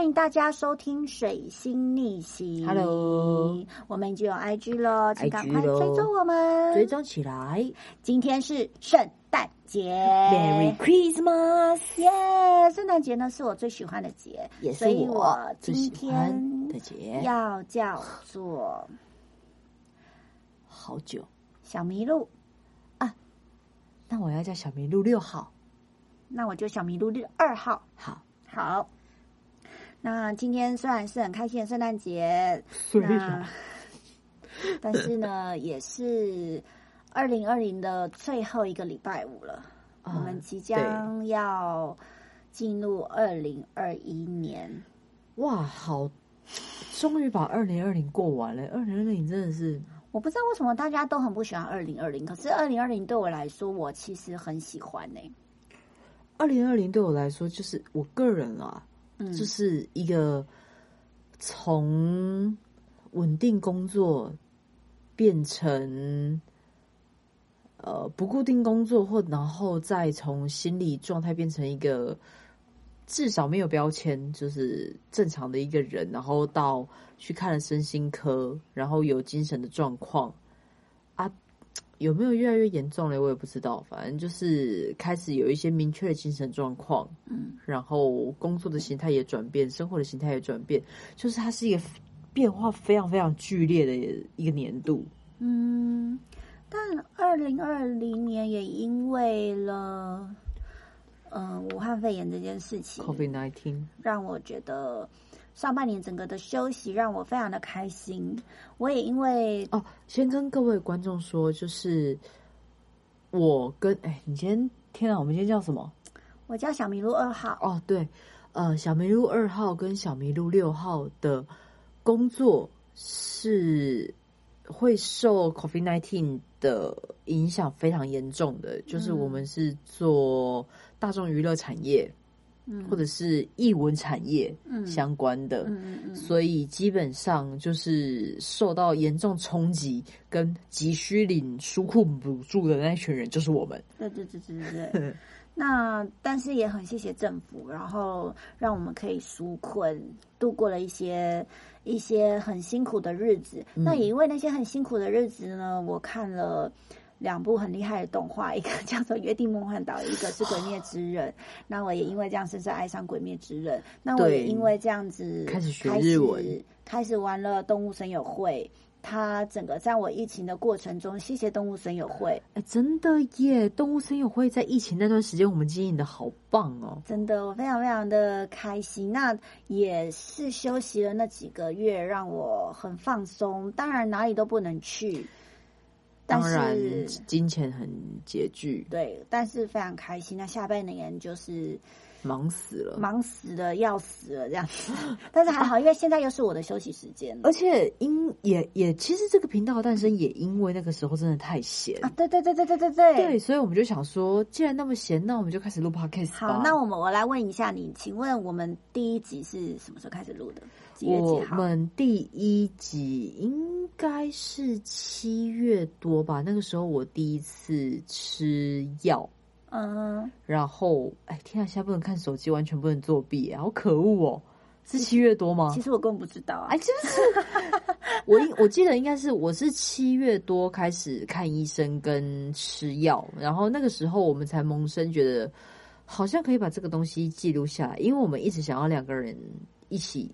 欢迎大家收听《水星逆袭》。Hello 我们已经有 IG 了，请赶快追踪我们。追踪起来今天是圣诞节，Merry Christmas，耶！圣诞节呢是我最喜欢的节，也是所以我今最喜欢天的节。要叫做好久，小麋鹿啊。那我要叫小麋鹿六号。那我就小麋鹿六二号。好，好，那今天虽然是很开心的圣诞节，虽那 但是呢，也是二零二零的最后一个礼拜五了，啊我们即将要进入二零二一年。哇，好，终于把二零二零过完了。二零二零真的是我不知道为什么大家都很不喜欢二零二零，可是二零二零对我来说，我其实很喜欢呢、二零二零对我来说，就是我个人啊，就是一个从稳定工作变成呃不固定工作，或然后再从心理状态变成一个至少没有标签，就是正常的一个人，然后到去看了身心科，然后有精神的状况。有没有越来越严重了？我也不知道。反正就是开始有一些明确的精神状况，嗯，然后工作的形态也转变，生活的形态也转变，就是它是一个变化非常非常剧烈的一个年度。嗯，但二零二零年也因为了，嗯、武汉肺炎这件事情 COVID nineteen，让我觉得上半年整个的休息让我非常的开心。我也因为哦，先跟各位观众说，就是我跟哎，你今天天啊，我们今天叫什么？我叫小麋鹿二号，哦，对，呃，小麋鹿二号跟小麋鹿六号的工作是会受 COVID nineteen 的影响非常严重的，就是我们是做大众娱乐产业。嗯，或者是艺文产业嗯相关的，嗯所以基本上就是受到严重冲击跟急需领纾困补助的那一群人，就是我们。对对对对对对。那但是也很谢谢政府，然后让我们可以纾困，度过了一些一些很辛苦的日子。嗯那也因为那些很辛苦的日子呢，我看了。两部很厉害的动画，一个叫做《约定梦幻岛》，一个是《鬼灭之刃》。那我也因为这样深深爱上《鬼灭之刃》。那我也因为这样子开始学日文开始，玩了动物森友会。它整个在我疫情的过程中，谢谢动物森友会，哎，真的耶！动物森友会在疫情那段时间，我们经营的好棒哦。真的，我非常非常的开心。那也是休息了那几个月，让我很放松。当然哪里都不能去，但当然金钱很拮据，对，但是非常开心。那下半年就是忙死了，忙死了，要死了这样子。但是还好，因为现在又是我的休息时间，而且因也也，其实这个频道的诞生也因为那个时候真的太闲啊，对对对对对对对，对，所以我们就想说，既然那么闲，那我们就开始录 podcast。好，那我们我来问一下你，请问我们第一集是什么时候开始录的？几月我几号？们第一集应该是七月多吧，那个时候我第一次吃药，嗯，然后哎，天啊，现在不能看手机，完全不能作弊，好可恶哦！是七月多吗其？实我根本不知道啊哎，。真是，我应 我记得应该是我是七月多开始看医生跟吃药，然后那个时候我们才萌生觉得好像可以把这个东西记录下来，因为我们一直想要两个人一起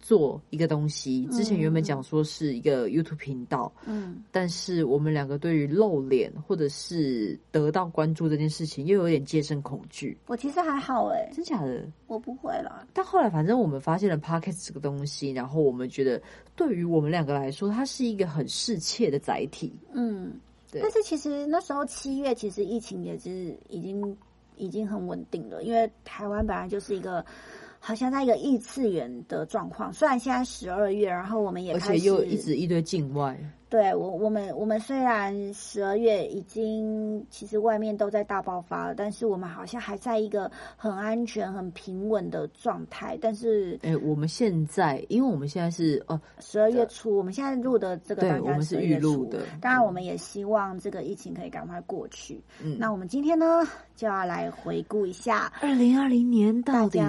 做一个东西。之前原本讲说是一个 YouTube 频道，嗯，但是我们两个对于露脸或者是得到关注这件事情又有点戒慎恐惧，我其实还好哎、真假的？我不会啦。但后来，反正我们发现了 podcast 这个东西，然后我们觉得对于我们两个来说，它是一个很适切的载体。嗯，对但是其实那时候七月，其实疫情也是已经已经很稳定了，因为台湾本来就是一个好像在一个异次元的状况。虽然现在十二月，然后我们也而开始且又一直一堆境外，对我，我们我们虽然十二月已经其实外面都在大爆发了，但是我们好像还在一个很安全、很平稳的状态。但是，哎，我们现在，因为我们现在是哦十二月初，我们现在录的这个对，我们是预录的。当然，我们也希望这个疫情可以赶快过去。嗯，那我们今天呢，就要来回顾一下二零二零年到底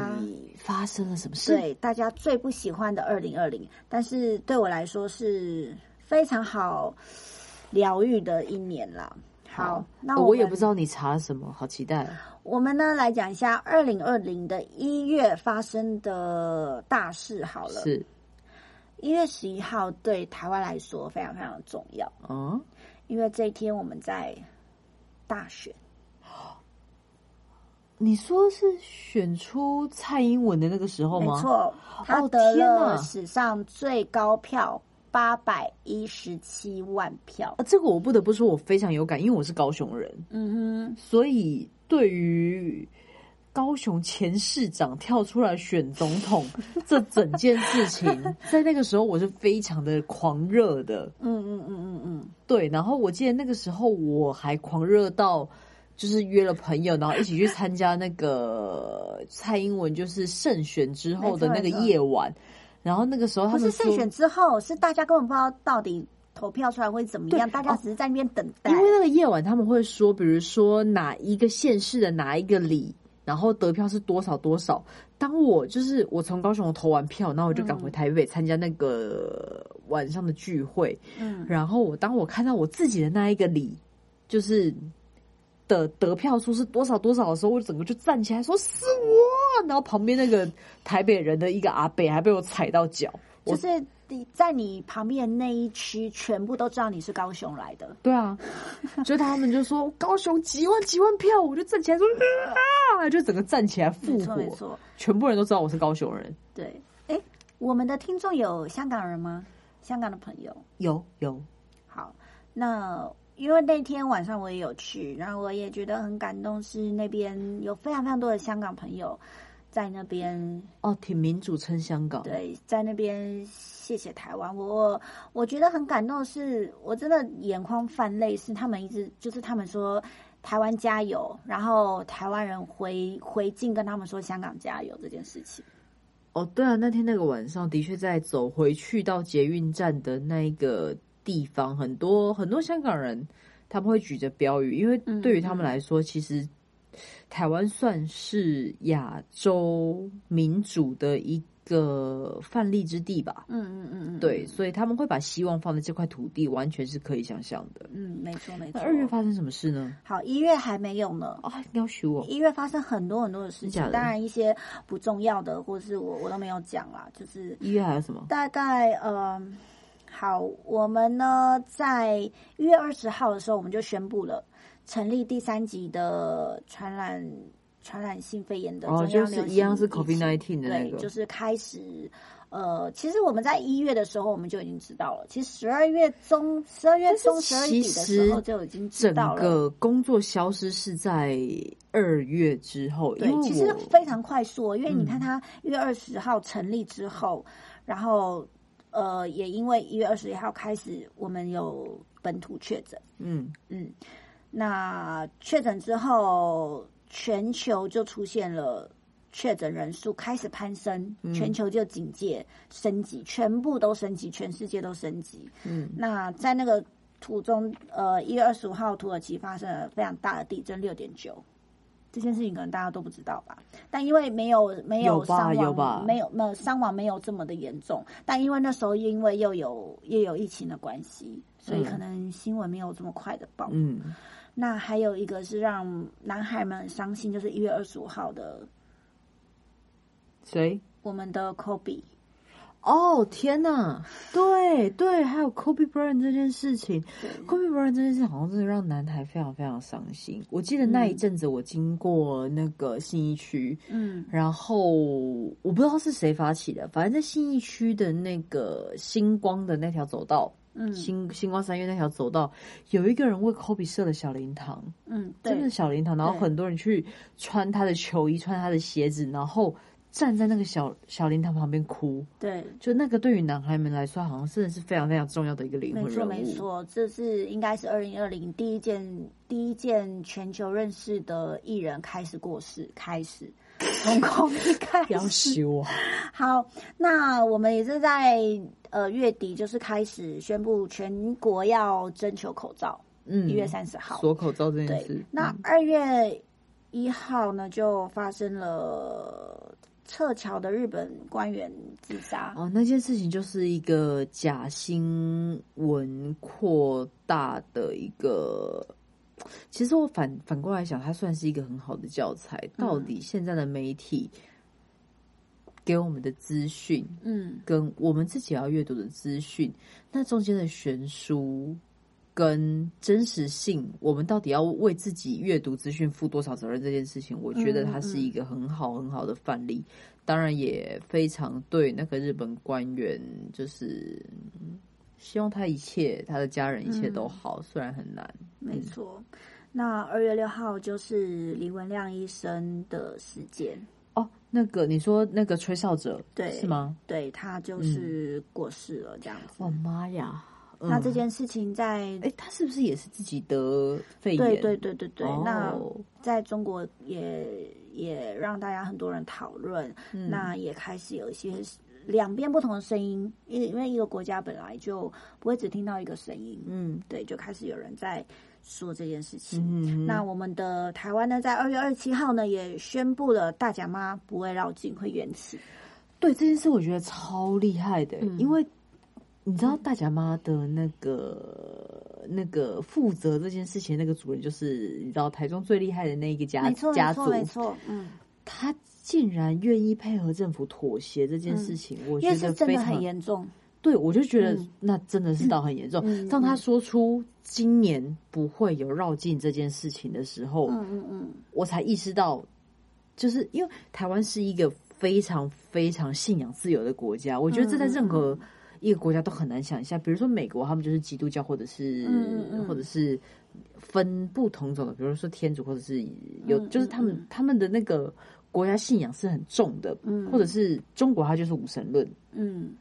发生了什么事？对，大家最不喜欢的二零二零，但是对我来说是。非常好疗愈的一年了。好，那我也不知道你查了什么，好期待。我们呢来讲一下二零二零的一月发生的大事。好了，是一月十一号，对台湾来说非常非常重要。嗯，因为这一天我们在大选。你说是选出蔡英文的那个时候吗？没错，他得了史上最高票。八百一十七万票，这个我不得不说，我非常有感，因为我是高雄人。嗯哼，所以对于高雄前市长跳出来选总统 这整件事情，在那个时候我是非常的狂热的。嗯嗯嗯嗯嗯，对。然后我记得那个时候我还狂热到，就是约了朋友，然后一起去参加那个蔡英文就是胜选之后的那个夜晚。然后那个时候，不是胜选之后，是大家根本不知道到底投票出来会怎么样，大家只是在那边等待。因为那个夜晚他们会说，比如说哪一个县市的哪一个里，然后得票是多少多少。当我就是我从高雄投完票，然后我就赶回台北参加那个晚上的聚会。嗯，然后我当我看到我自己的那一个里，就是。的得票数是多少多少的时候，我整个就站起来说是我，然后旁边那个台北人的一个阿北还被我踩到脚，就是你在你旁边那一区全部都知道你是高雄来的，对啊，就他们就说 高雄几万几万票，我就站起来说啊，就整个站起来复活，全部人都知道我是高雄人。对，哎，我们的听众有香港人吗？香港的朋友有有，好，那。因为那天晚上我也有去，然后我也觉得很感动，是那边有非常非常多的香港朋友在那边哦，挺民主称香港，对，在那边谢谢台湾，我我觉得很感动，是我真的眼眶泛泪，是他们一直就是他们说台湾加油，然后台湾人回回敬跟他们说香港加油这件事情。哦，对啊，那天那个晚上的确在走回去到捷运站的那一个。地方很多很多香港人，他们会举着标语，因为对于他们来说，其实台湾算是亚洲民主的一个范例之地吧。嗯嗯嗯嗯，对，所以他们会把希望放在这块土地，完全是可以想象的。嗯，没错没错。二月发生什么事呢？好，一月还没有呢。啊，要许我一月发生很多很多的事情，当然一些不重要的，或是我我都没有讲啦。就是一月还有什么？大概呃。好，我们呢在一月二十号的时候，我们就宣布了成立第三级的传染传染性肺炎的中央流行一样是 COVID nineteen 的那个，就是开始。呃，其实我们在一月的时候，我们就已经知道了。其实十二月中、十二月中、十二月底的时候就已经知道了。整个工作消失是在二月之后，对，其实非常快速。因为你看，他一月二十号成立之后，然后。呃，也因为一月二十一号开始，我们有本土确诊。嗯嗯，那确诊之后，全球就出现了确诊人数开始攀升，全球就警戒升级，全部都升级，全世界都升级。嗯，那在那个途中，呃，一月二十五号，土耳其发生了非常大的地震，六点九。这件事情可能大家都不知道吧，但因为没有没有伤亡，没有没有伤亡没有这么的严重，但因为那时候因为又有又有疫情的关系，所以可能新闻没有这么快的报。嗯，那还有一个是让男孩们伤心，就是一月二十五号的谁？我们的 Kobe。哦天呐，对对，还有 Kobe Bryant 这件事情，Kobe Bryant 这件事好像真的让男台非常非常伤心。我记得那一阵子我经过那个信义区，嗯，然后我不知道是谁发起的，反正在信义区的那个星光的那条走道，嗯，星星光三月那条走道，有一个人为 Kobe 设了小灵堂，嗯，真的小灵堂，然后很多人去穿他的球衣，穿他的鞋子，然后。站在那个小小灵堂旁边哭。对，就那个对于男孩们来说，好像真的是非常非常重要的一个灵魂。没错，没错，这是应该是二零二零第一件第一件全球认识的艺人开始过世，开始 从空开始。要修啊！好，那我们也是在呃月底就是开始宣布全国要征求口罩。嗯，一月三十号锁口罩这件事。那二月一号呢，就发生了撤侨的日本官员自杀。哦，那件事情就是一个假新闻扩大的一个。其实我反反过来想，它算是一个很好的教材。到底现在的媒体给我们的资讯，嗯，跟我们自己要阅读的资讯，那中间的悬殊。跟真实性，我们到底要为自己阅读资讯负多少责任这件事情，我觉得它是一个很好很好的范例。当然，也非常对那个日本官员，就是希望他一切他的家人一切都好，虽然很难。没错。那二月六号就是李文亮医生的时间哦。那个你说那个吹哨者对是吗？对他就是过世了，这样子。我妈呀！那这件事情在哎，他是不是也是自己得肺炎？对对对对对。那在中国也也让大家很多人讨论，那也开始有一些两边不同的声音，因因为一个国家本来就不会只听到一个声音，嗯，对，就开始有人在说这件事情。那我们的台湾呢，在二月二十七号呢，也宣布了大甲妈不会绕境，会延期。对这件事，我觉得超厉害的，因为。你知道大甲妈的那个那个负责这件事情那个主人，就是你知道台中最厉害的那一个家家族，没错，嗯，他竟然愿意配合政府妥协这件事情，我觉得真的很严重。对，我就觉得那真的是到很严重。当他说出今年不会有绕境这件事情的时候，嗯嗯嗯，我才意识到，就是因为台湾是一个非常非常信仰自由的国家，我觉得这在任何。一个国家都很难想象，比如说美国，他们就是基督教，或者是或者是分不同种的，比如说天主，或者是有，就是他们他们的那个国家信仰是很重的，或者是中国，它就是无神论，嗯，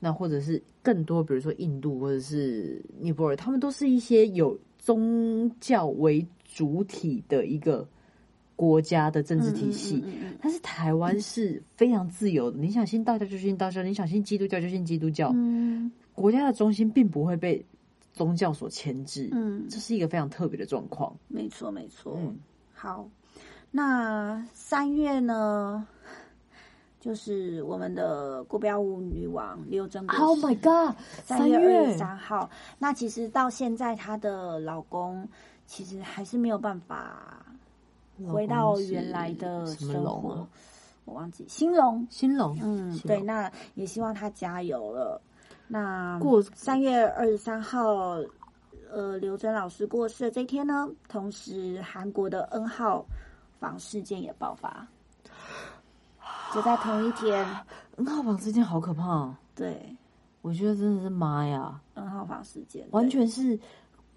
那或者是更多，比如说印度或者是尼泊尔，他们都是一些有宗教为主体的一个。国家的政治体系，但是台湾是非常自由的。你想信道教就信道教，你想信基督教就信基督教。嗯，国家的中心并不会被宗教所牵制。嗯，这是一个非常特别的状况。没错，没错。嗯，好，那三月呢，就是我们的国标舞女王刘真。Oh my god！三月二十三号，那其实到现在她的老公其实还是没有办法。回到原来的生活，我忘记新龙，新龙，嗯，对，那也希望他加油了。那过三月二十三号，呃，刘真老师过世的这一天呢，同时韩国的 N 号房事件也爆发，就在同一天，N 号房事件好可怕。对，我觉得真的是妈呀，N 号房事件完全是。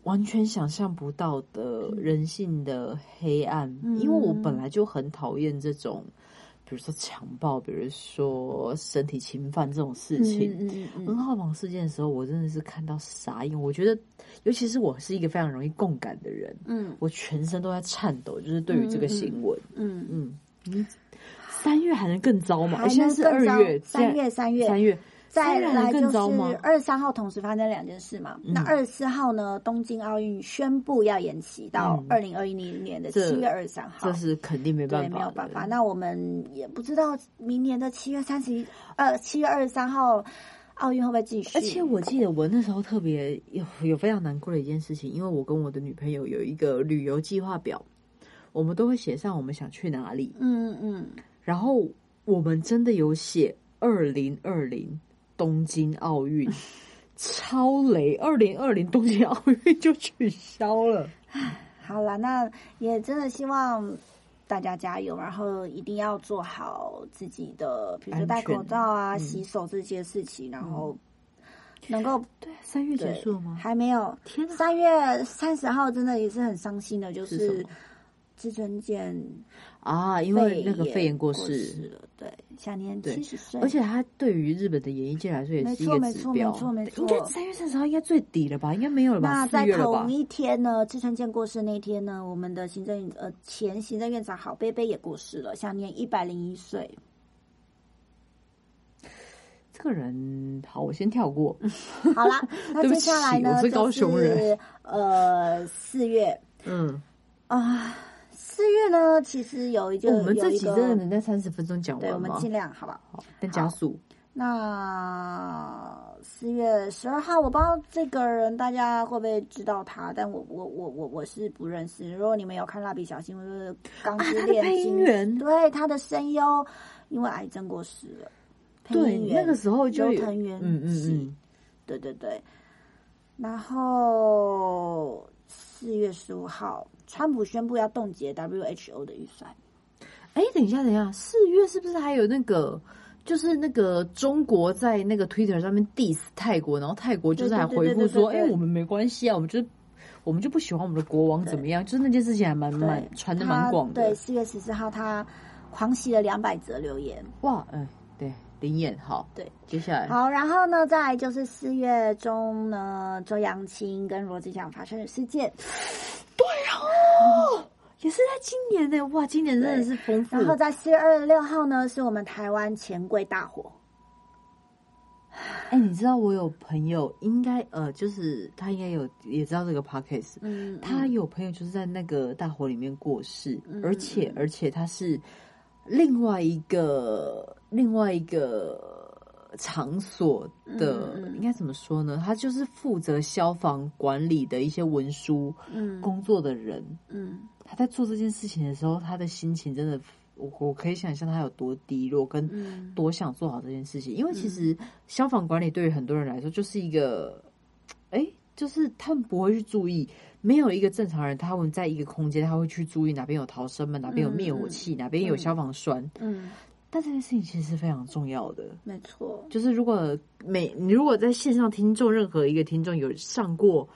完全想象不到的人性的黑暗，因为我本来就很讨厌这种，比如说强暴，比如说身体侵犯这种事情。嗯嗯嗯。号房事件的时候，我真的是看到傻眼。我觉得，尤其是我是一个非常容易共感的人，嗯，我全身都在颤抖，就是对于这个新闻，嗯嗯。三月还能更糟吗？现在是二月，三月，三月，三月。再来就是二十三号同时发生两件事嘛。那二十四号呢，东京奥运宣布要延期到二零二一年的七月二十三号，这是肯定没办法，没有办法。那我们也不知道明年的七月三十一，呃，七月二十三号奥运会不会继续？而且我记得我那时候特别有有非常难过的一件事情，因为我跟我的女朋友有一个旅游计划表，我们都会写上我们想去哪里。嗯嗯嗯。然后我们真的有写二零二零。东京奥运。超雷，二零二零东京奥运就取消了。好了，那也真的希望大家加油，然后一定要做好自己的，比如说戴口罩啊、洗手这些事情，然后能够对三月结束吗？还没有，天，三月三十号真的也是很伤心的，就是志尊健啊，因为那个肺炎过世了，对，享年七十岁。而且他对于日本的演艺界来说也是一个指标，没错没错应该三月三十号应该最底了吧？应该没有了吧？那在同一天呢，志村健过世那天呢，我们的行政呃前行政院长郝贝贝也过世了，享年一百零一岁。这个人好，我先跳过。好了，那接下来呢？我是高雄人。呃，四月，嗯啊，四月呢，其实有一个，我们这集真的能在三十分钟讲完吗？我们尽量，好吧？好，但加速。那四月十二号，我不知道这个人大家会不会知道他，但我我我我我是不认识。如果你们有看《蜡笔小新》，就是钢之炼金，对他的声优因为癌症过世了。对，那个时候就藤原嗯嗯嗯，对对对。然后四月十五号，川普宣布要冻结 WHO 的预算。哎，等一下，等一下，四月是不是还有那个？就是那个中国在那个 Twitter 上面 diss 泰国，然后泰国就是还回复说：“哎，我们没关系啊，我们就我们就不喜欢我们的国王怎么样？”就是那件事情还蛮蛮传的蛮广的。对，四月十四号他狂喜了两百则留言。哇，哎，对。林演好，对，接下来好，然后呢，再就是四月中呢，周扬青跟罗志祥发生的事件，对哦，也是在今年呢，哇，今年真的是丰富。然后在四月二十六号呢，是我们台湾钱柜大火。哎，你知道我有朋友，应该呃，就是他应该有也知道这个 podcast，嗯，他有朋友就是在那个大火里面过世，而且而且他是。另外一个另外一个场所的应该怎么说呢？他就是负责消防管理的一些文书工作的人。嗯，他在做这件事情的时候，他的心情真的，我我可以想象他有多低落，跟多想做好这件事情。因为其实消防管理对于很多人来说，就是一个，哎，就是他们不会去注意。没有一个正常人，他们在一个空间，他会去注意哪边有逃生门，哪边有灭火器，哪边有消防栓。嗯，但这件事情其实是非常重要的。没错，就是如果每你如果在线上听众任何一个听众有上过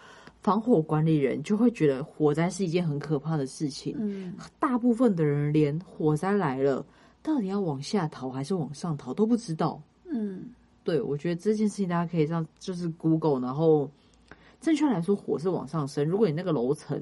防火管理人，就会觉得火灾是一件很可怕的事情。嗯，大部分的人连火灾来了，到底要往下逃还是往上逃都不知道。嗯，对，我觉得这件事情大家可以让就是 Google，然后。正确来说，火是往上升。如果你那个楼层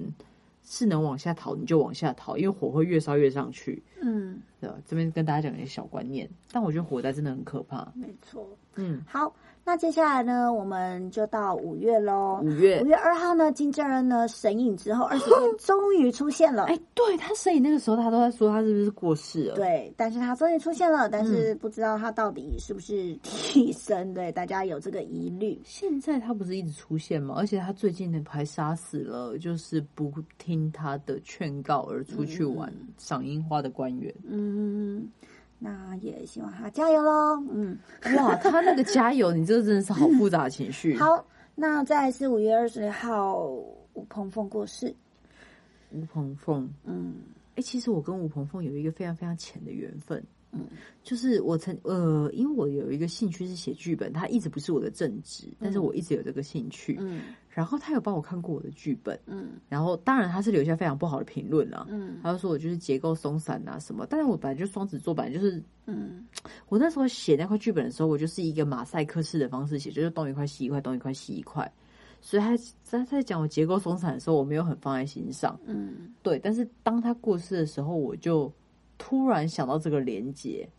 是能往下逃，你就往下逃，因为火会越烧越上去。嗯，这边跟大家讲一些小观念，但我觉得火灾真的很可怕。没错。嗯，好。那接下来呢，我们就到五月喽。五月五月二号呢，金正恩呢神隐之后二十天 终于出现了。哎，对他神隐那个时候，他都在说他是不是过世了？对，但是他终于出现了，但是不知道他到底是不是替身？对，大家有这个疑虑。现在他不是一直出现吗？而且他最近呢还杀死了就是不听他的劝告而出去玩赏樱花的官员。嗯。那也希望他加油喽。嗯，哇，他那个加油，你这个真的是好复杂情绪。好，那再是五月二十号，吴鹏凤过世。吴鹏凤，嗯，哎，其实我跟吴鹏凤有一个非常非常浅的缘分。嗯，就是我曾呃，因为我有一个兴趣是写剧本，它一直不是我的正职，但是我一直有这个兴趣。嗯，然后他有帮我看过我的剧本，嗯，然后当然他是留下非常不好的评论了，嗯，他就说我就是结构松散啊什么。但是我本来就双子座，本来就是，嗯，我那时候写那块剧本的时候，我就是一个马赛克式的方式写，就是东一块西一块，东一块西一块。所以他在在讲我结构松散的时候，我没有很放在心上，嗯，对。但是当他过世的时候，我就。突然想到这个连接，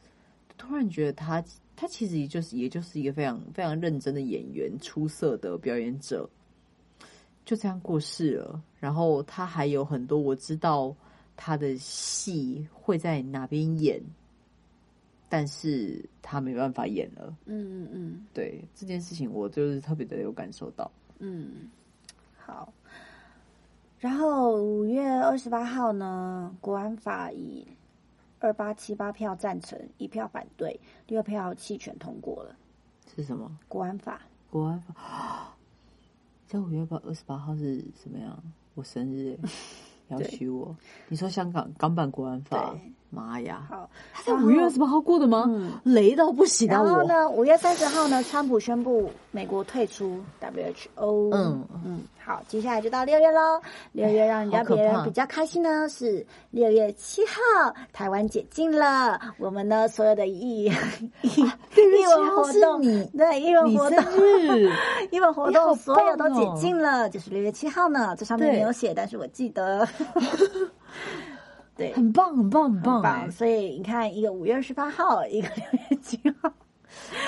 突然觉得他他其实也就是也就是一个非常非常认真的演员，出色的表演者，就这样过世了。然后他还有很多我知道他的戏会在哪边演，但是他没办法演了。嗯嗯嗯，对这件事情，我就是特别的有感受到。嗯，好。然后五月二十八号呢，国安法以二八七八票赞成，一票反对，六票弃权通过了。是什么？国安法。国安法。在五月八二十八号是什么样？我生日，要娶我。你说香港港版国安法？妈呀！好，他在五月二十八号过的吗？雷到不行啊！然后呢，五月三十号呢，川普宣布美国退出 WHO。嗯嗯，好，接下来就到六月喽。六月让人家别人比较开心呢，是六月七号，台湾解禁了。我们呢，所有的艺艺艺文活动，对艺文活动，艺文活动所有都解禁了，就是六月七号呢。这上面没有写，但是我记得。对，很棒，很棒，很棒！所以你看，一个五月二十八号，一个六月七号，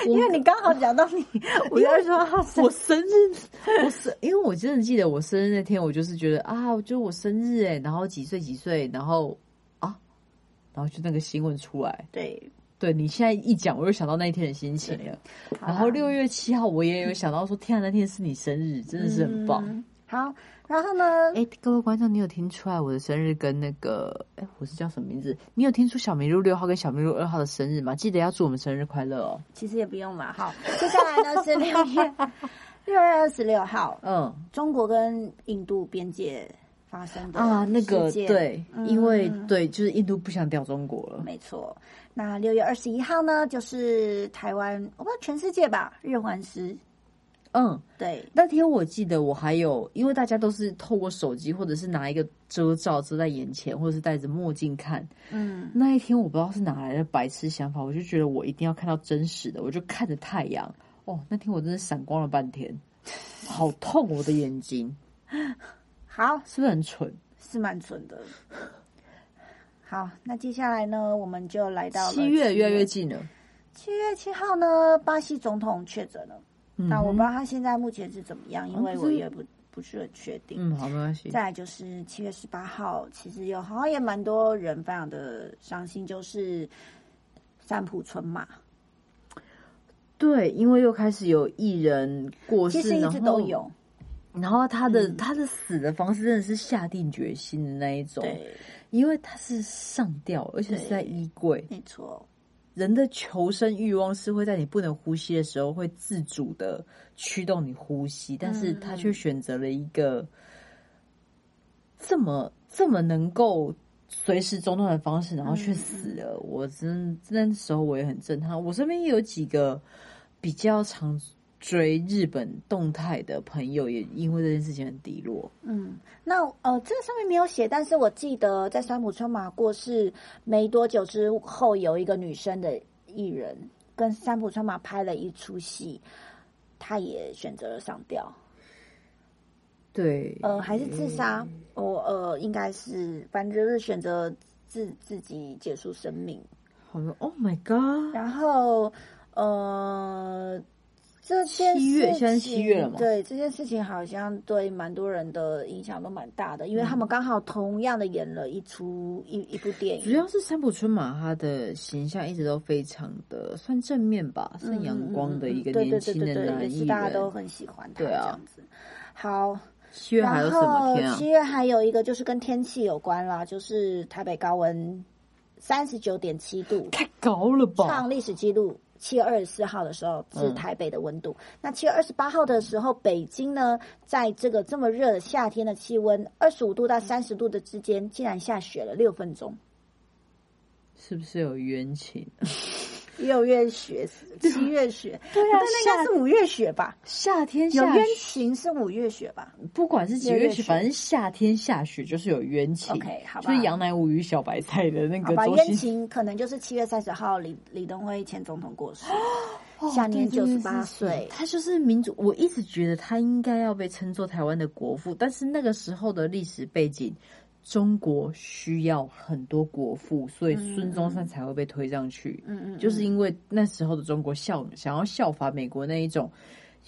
因为你刚好讲到你 五月二十八号，我生日，我生，因为我真的记得我生日那天，我就是觉得啊，就我生日哎，然后几岁几岁，然后啊，然后就那个新闻出来，对，对你现在一讲，我又想到那一天的心情了。然后六月七号，我也有想到说，天啊，那天是你生日，真的是很棒。好。然后呢？哎，各位观众，你有听出来我的生日跟那个？哎，我是叫什么名字？你有听出小麋鹿六号跟小麋鹿二号的生日吗？记得要祝我们生日快乐哦。其实也不用嘛。好，接下来呢是六月 六月二十六号，嗯，中国跟印度边界发生的啊，那个对，因为对，就是印度不想掉中国了。没错。那六月二十一号呢，就是台湾，我不知道全世界吧，日环食。嗯，对。那天我记得我还有，因为大家都是透过手机，或者是拿一个遮罩遮在眼前，或者是戴着墨镜看。嗯，那一天我不知道是哪来的白痴想法，我就觉得我一定要看到真实的，我就看着太阳。哦，那天我真的闪光了半天，好痛我的眼睛。好，是不是很蠢？是蛮蠢的。好，那接下来呢，我们就来到七月，越来越近了。七月七号呢，巴西总统确诊了。那我不知道他现在目前是怎么样，因为我也不不是很确定。嗯，好，没关系。再来就是七月十八号，其实有好像也蛮多人非常的伤心，就是三浦春马。对，因为又开始有艺人过世，其实一直都有。然后他的他的死的方式真的是下定决心的那一种，对，因为他是上吊，而且是在衣柜，没错。人的求生欲望是会在你不能呼吸的时候会自主的驱动你呼吸，但是他却选择了一个这么这么能够随时中断的方式，然后却死了。我真那时候我也很震撼。我身边也有几个比较常追日本动态的朋友，也因为这件事情很低落。嗯，那呃，这个上面没有写，但是我记得在山浦春马过世没多久之后，有一个女生的艺人跟山浦春马拍了一出戏，她也选择了上吊。对，呃，还是自杀？哦，呃，应该是，反正就是选择自自己结束生命。好了，Oh my God！然后，呃。这七月现在七月了嘛？对这件事情，好像对蛮多人的影响都蛮大的，因为他们刚好同样的演了一出一一部电影。主要是三浦春马，他的形象一直都非常的算正面吧，算阳光的一个年轻的男艺人，大家都很喜欢他这样子。好，七月还有什么天啊？七月还有一个就是跟天气有关啦，就是台北高温三十九点七度，太高了吧？创历史记录。七月二十四号的时候是台北的温度，那七月二十八号的时候，北京呢，在这个这么热的夏天的气温二十五度到三十度的之间，竟然下雪了六分钟，是不是有冤情？六月雪，七月雪，对啊，那应该是五月雪吧？夏天有冤情是五月雪吧？不管是几月雪，反正夏天下雪就是有冤情。OK，好吧，就是杨乃武与小白菜的那个。把冤情可能就是七月三十号，李李登辉前总统过世，享年九十八岁。他就是民主，我一直觉得他应该要被称作台湾的国父，但是那个时候的历史背景。中国需要很多国父，所以孙中山才会被推上去。嗯嗯，就是因为那时候的中国效想要效法美国那一种，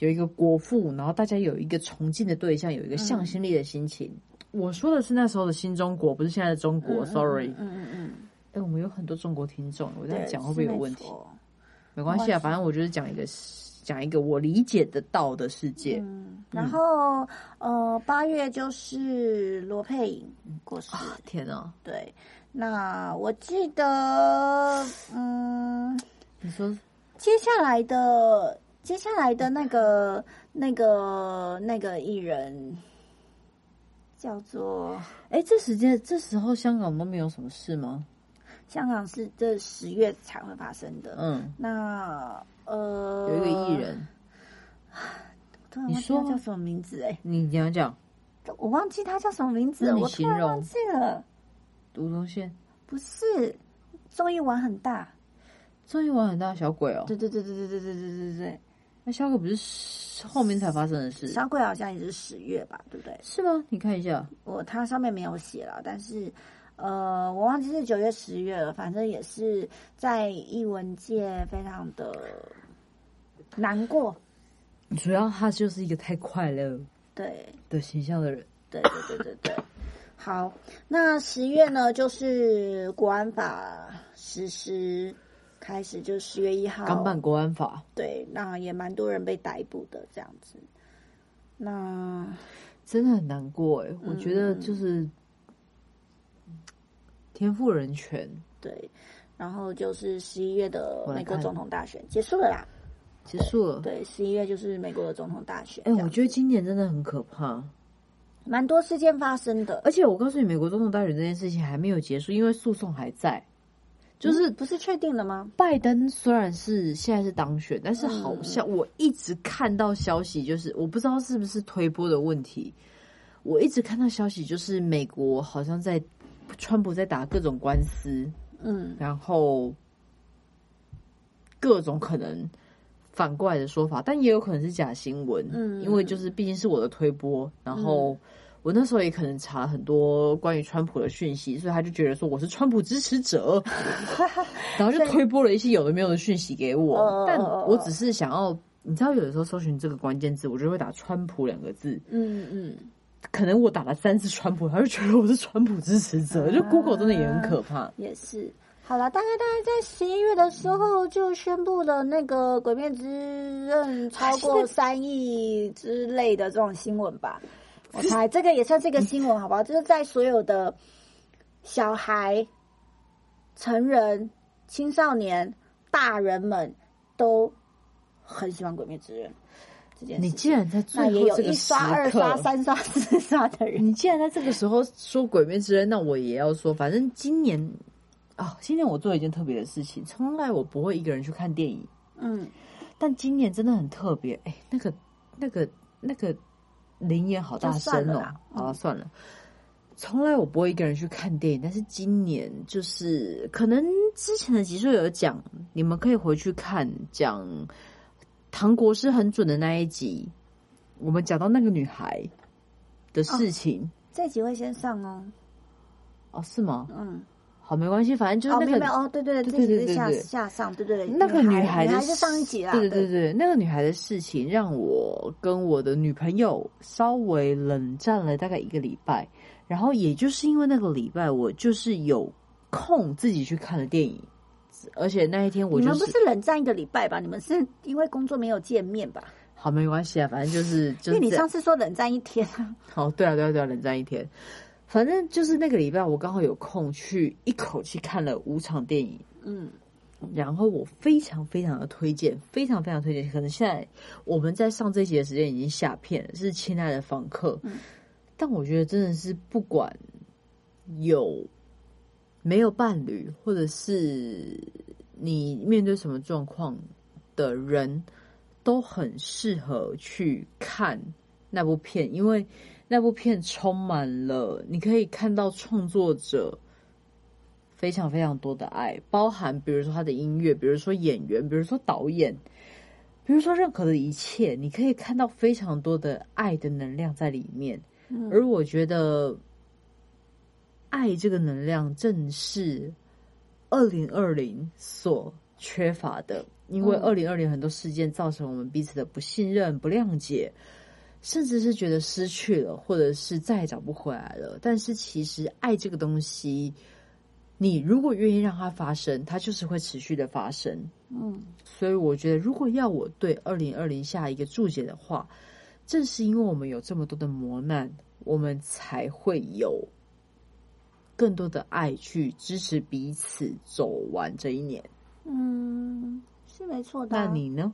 有一个国父，然后大家有一个崇敬的对象，有一个向心力的心情。我说的是那时候的新中国，不是现在的中国。Sorry。嗯嗯嗯。哎，我们有很多中国听众，我在讲会不会有问题？没关系啊，反正我就是讲一个。讲一个我理解得到的世界。嗯，然后呃，八月就是罗佩颖过世。天啊！对，那我记得，嗯，你说接下来的接下来的那个那个那个艺人叫做……哎，这时间这时候香港都没有什么事吗？香港是这十月才会发生的。嗯，那呃，有一个艺人，你说叫什么名字？哎，你讲讲，我忘记他叫什么名字，我突然忘记了。吴宗宪不是，综艺玩很大，综艺玩很大，小鬼哦。对对对对对对对对对对。那小鬼不是后面才发生的事？小鬼好像也是十月吧，对不对？是吗？你看一下，我它上面没有写了，但是呃，我忘记是九月、十月了，反正也是在艺文界非常的难过。主要他就是一个太快乐对的形象的人，对对对对对。好，那十月呢，就是国安法实施。开始就十月一号刚办国安法，对，那也蛮多人被逮捕的这样子。那真的很难过哎，我觉得就是天赋人权。对，然后就是十一月的美国总统大选结束了啦，结束了。对，十一月就是美国的总统大选。哎，我觉得今年真的很可怕，蛮多事件发生的。而且我告诉你，美国总统大选这件事情还没有结束，因为诉讼还在。就是不是确定了吗？拜登虽然是现在是当选，但是好像我一直看到消息，就是我不知道是不是推波的问题。我一直看到消息，就是美国好像在川普在打各种官司，嗯，然后各种可能反过来的说法，但也有可能是假新闻，嗯，因为就是毕竟是我的推波，然后。我那时候也可能查很多关于川普的讯息，所以他就觉得说我是川普支持者，然后就推播了一些有的没有的讯息给我。但我只是想要，你知道，有的时候搜寻这个关键字，我就会打“川普”两个字。嗯嗯，可能我打了三次“川普”，他就觉得我是川普支持者。就 Google 真的也很可怕。也是。好了，大概大概在十一月的时候就宣布了那个《鬼灭之刃》超过三亿之类的这种新闻吧。我猜这个也算是一个新闻，好不好？就是在所有的小孩、成人、青少年、大人们都很喜欢《鬼灭之刃》这件事。你既然在最后这个刷、二刷、三刷、四刷的人，你既然在这个时候说《鬼灭之刃》，那我也要说，反正今年啊，今年我做了一件特别的事情，从来我不会一个人去看电影。嗯，但今年真的很特别。哎，那个、那个、那个。灵言好大声哦！好了，算了。从来我不会一个人去看电影，但是今年就是可能之前的集数有讲，你们可以回去看讲唐国师很准的那一集，我们讲到那个女孩的事情，这集会先上哦。哦，是吗？嗯。好，没关系，反正就是那个哦，对对对，对对对，下下上，对对对，那个女孩的上一集啦，对对对，那个女孩的事情让我跟我的女朋友稍微冷战了大概一个礼拜，然后也就是因为那个礼拜，我就是有空自己去看了电影，而且那一天我你们不是冷战一个礼拜吧？你们是因为工作没有见面吧？好，没关系啊，反正就是因为你上次说冷战一天啊，好，对啊，对啊，对啊，冷战一天。反正就是那个礼拜，我刚好有空去一口气看了五场电影，嗯，然后我非常非常的推荐，非常非常推荐。可能现在我们在上这集的时间已经下片了，是《亲爱的房客》，但我觉得真的是不管有没有伴侣，或者是你面对什么状况的人，都很适合去看那部片，因为。那部片充满了，你可以看到创作者非常非常多的爱，包含比如说他的音乐，比如说演员，比如说导演，比如说任何的一切，你可以看到非常多的爱的能量在里面。而我觉得，爱这个能量正是二零二零所缺乏的，因为二零二零很多事件造成我们彼此的不信任、不谅解。甚至是觉得失去了，或者是再也找不回来了。但是其实爱这个东西，你如果愿意让它发生，它就是会持续的发生。嗯，所以我觉得，如果要我对二零二零下一个注解的话，正是因为我们有这么多的磨难，我们才会有更多的爱去支持彼此走完这一年。嗯，是没错的。那你呢？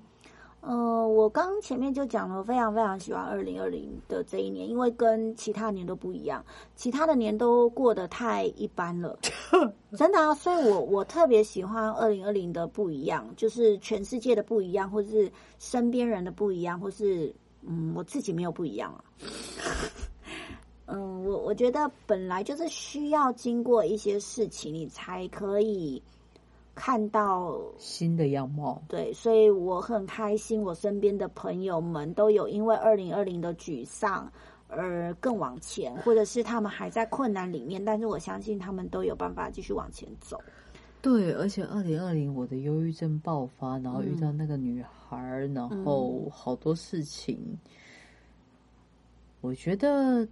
呃，我刚前面就讲了，非常非常喜欢二零二零的这一年，因为跟其他年都不一样，其他的年都过得太一般了，真的啊。所以我我特别喜欢二零二零的不一样，就是全世界的不一样，或是身边人的不一样，或是嗯，我自己没有不一样啊。嗯，我我觉得本来就是需要经过一些事情，你才可以。看到新的样貌，对，所以我很开心。我身边的朋友们都有因为二零二零的沮丧而更往前，或者是他们还在困难里面，但是我相信他们都有办法继续往前走。对，而且二零二零我的忧郁症爆发，然后遇到那个女孩，然后好多事情，我觉得。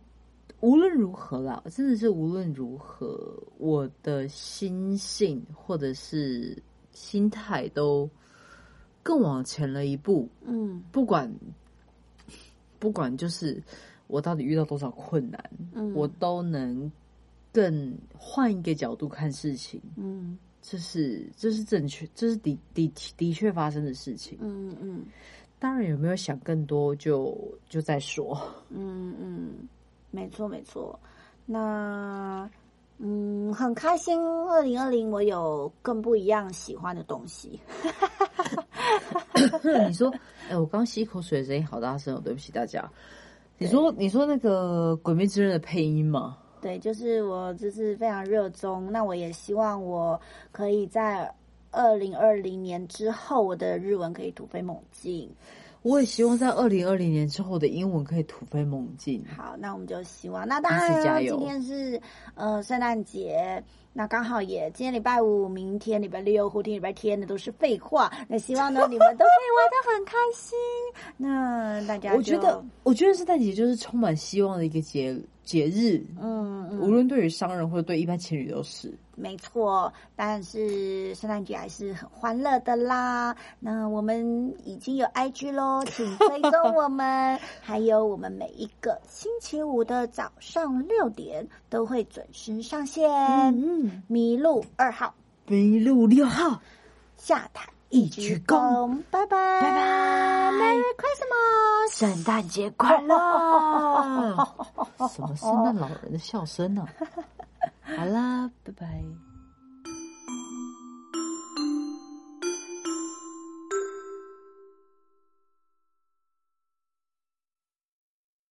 无论如何啦，真的是无论如何，我的心性或者是心态都更往前了一步。嗯，不管不管，就是我到底遇到多少困难，嗯，我都能更换一个角度看事情。嗯，这是这是正确，这是的的的确发生的事情。嗯嗯，当然有没有想更多，就就再说。嗯嗯。没错，没错。那嗯，很开心，二零二零我有更不一样喜欢的东西。你说，哎，我刚吸一口水，声音好大声哦，对不起大家。你说，你说那个《鬼灭之刃》的配音吗？对，就是我，就是非常热衷。那我也希望我可以在二零二零年之后，我的日文可以突飞猛进。我也希望在二零二零年之后的英文可以突飞猛进。好，那我们就希望。那当然，今天是呃圣诞节，那刚好也今天礼拜五，明天礼拜六，后天礼拜天的都是废话。那希望呢，你们都可以玩的很开心。那大家，我觉得，我觉得圣诞节就是充满希望的一个节节日。嗯，无论对于商人或者对一般情侣都是。没错，但是圣诞节还是很欢乐的啦。那我们已经有 IG 喽，请追踪我们。还有我们每一个星期五的早上六点都会准时上线。嗯，麋鹿二号，麋鹿六号，下台一鞠躬，拜拜。拜拜，Merry Christmas，圣诞节快乐。什么圣诞老人的笑声呢？好啦。